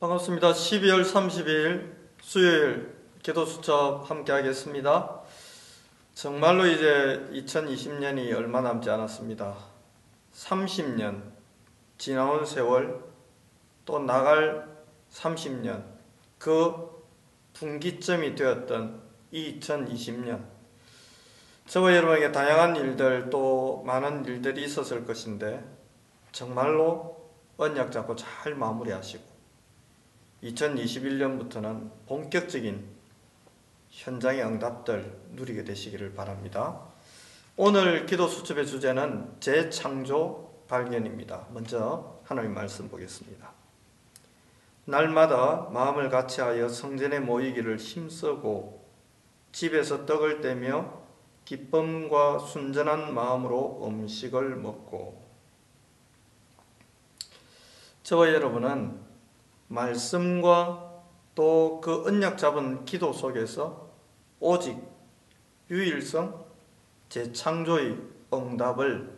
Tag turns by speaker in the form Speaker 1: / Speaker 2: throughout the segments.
Speaker 1: 반갑습니다. 12월 30일 수요일 기도 수첩 함께 하겠습니다. 정말로 이제 2020년이 얼마 남지 않았습니다. 30년 지나온 세월 또 나갈 30년 그 분기점이 되었던 2020년 저와 여러분에게 다양한 일들 또 많은 일들이 있었을 것인데 정말로 언약 잡고 잘 마무리하시고 2021년부터는 본격적인 현장의 응답들 누리게 되시기를 바랍니다. 오늘 기도 수첩의 주제는 재창조 발견입니다. 먼저 하나님 말씀 보겠습니다. 날마다 마음을 같이하여 성전에 모이기를 힘쓰고 집에서 떡을 떼며 기쁨과 순전한 마음으로 음식을 먹고 저와 여러분은 말씀과 또 그 언약 잡은 기도 속에서 오직 유일성 재창조의 응답을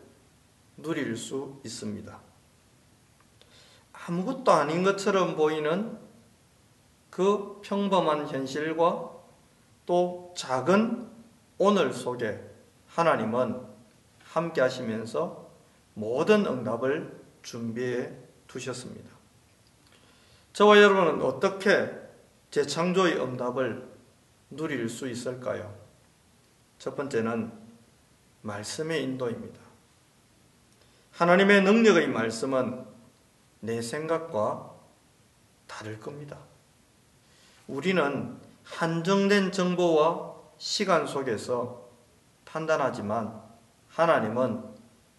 Speaker 1: 누릴 수 있습니다. 아무것도 아닌 것처럼 보이는 그 평범한 현실과 또 작은 오늘 속에 하나님은 함께 하시면서 모든 응답을 준비해 두셨습니다. 저와 여러분은 어떻게 재창조의 응답을 누릴 수 있을까요? 첫 번째는 말씀의 인도입니다. 하나님의 능력의 말씀은 내 생각과 다를 겁니다. 우리는 한정된 정보와 시간 속에서 판단하지만 하나님은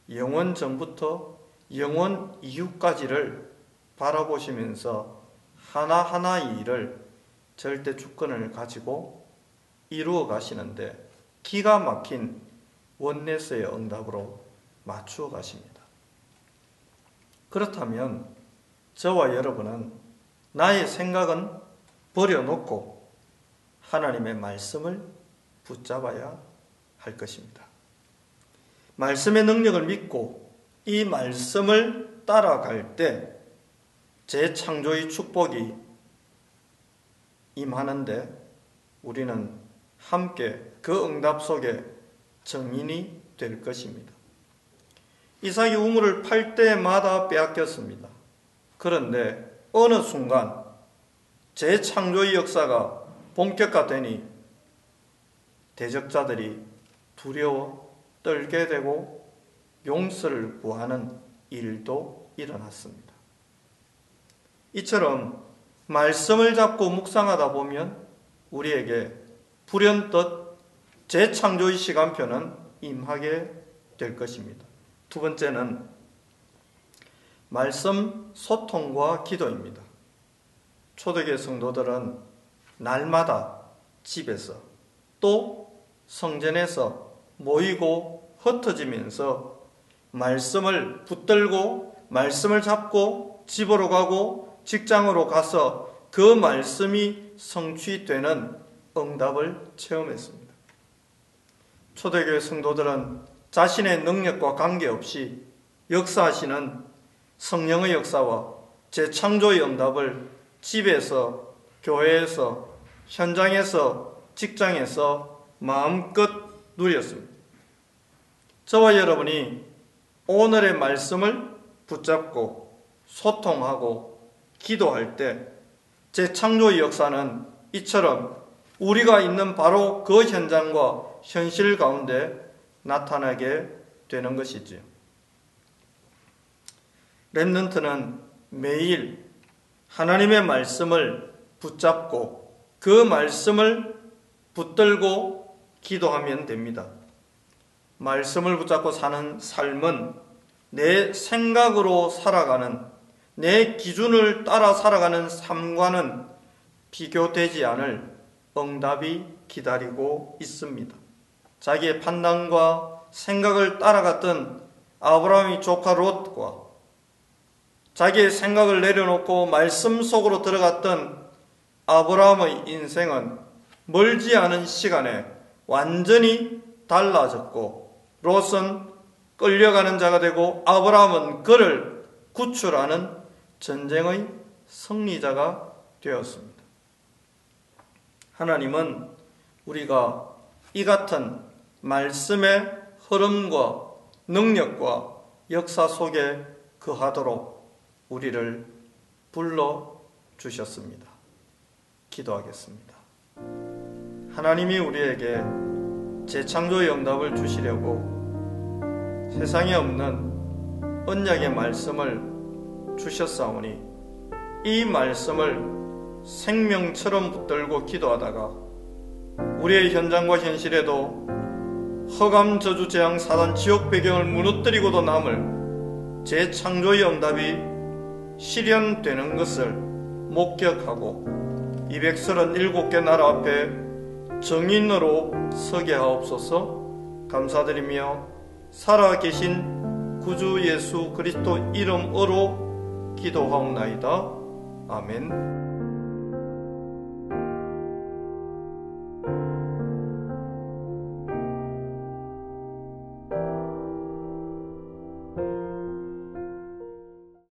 Speaker 1: 영원 전부터 영원 이후까지를 바라보시면서 하나하나의 일을 절대 주권을 가지고 이루어 가시는데 기가 막힌 원네스의 응답으로 맞추어 가십니다. 그렇다면 저와 여러분은 나의 생각은 버려놓고 하나님의 말씀을 붙잡아야 할 것입니다. 말씀의 능력을 믿고 이 말씀을 따라갈 때 재창조의 축복이 임하는데 우리는 함께 그 응답 속에 정인이 될 것입니다. 이삭이 우물을 팔 때마다 빼앗겼습니다. 그런데 어느 순간 재창조의 역사가 본격화되니 대적자들이 두려워 떨게 되고 용서를 구하는 일도 일어났습니다. 이처럼 말씀을 잡고 묵상하다 보면 우리에게 불현듯 재창조의 시간표는 임하게 될 것입니다. 두 번째는 말씀 소통과 기도입니다. 초대교 성도들은 날마다 집에서 또 성전에서 모이고 흩어지면서 말씀을 붙들고 말씀을 잡고 집으로 가고 직장으로 가서 그 말씀이 성취되는 응답을 체험했습니다. 초대교회 성도들은 자신의 능력과 관계없이 역사하시는 성령의 역사와 재창조의 응답을 집에서, 교회에서, 현장에서, 직장에서 마음껏 누렸습니다. 저와 여러분이 오늘의 말씀을 붙잡고 소통하고 기도할 때 재창조의 역사는 이처럼 우리가 있는 바로 그 현장과 현실 가운데 나타나게 되는 것이지요. 랩넌트는 매일 하나님의 말씀을 붙잡고 그 말씀을 붙들고 기도하면 됩니다. 말씀을 붙잡고 사는 삶은 내 생각으로 살아가는 내 기준을 따라 살아가는 삶과는 비교되지 않을 응답이 기다리고 있습니다. 자기의 판단과 생각을 따라갔던 아브라함의 조카 롯과 자기의 생각을 내려놓고 말씀 속으로 들어갔던 아브라함의 인생은 멀지 않은 시간에 완전히 달라졌고 롯은 끌려가는 자가 되고 아브라함은 그를 구출하는 전쟁의 승리자가 되었습니다. 하나님은 우리가 이 같은 말씀의 흐름과 능력과 역사 속에 거하도록 우리를 불러 주셨습니다. 기도하겠습니다. 하나님이 우리에게 재창조의 응답을 주시려고 세상에 없는 언약의 말씀을 주셨사오니 이 말씀을 생명처럼 붙들고 기도하다가 우리의 현장과 현실에도 허감 저주 재앙 사단 지옥 배경을 무너뜨리고도 남을 재창조의 응답이 실현되는 것을 목격하고 237개 나라 앞에 정인으로 서게 하옵소서. 감사드리며 살아계신 구주 예수 그리스도 이름으로 기도하옵나이다. 아멘.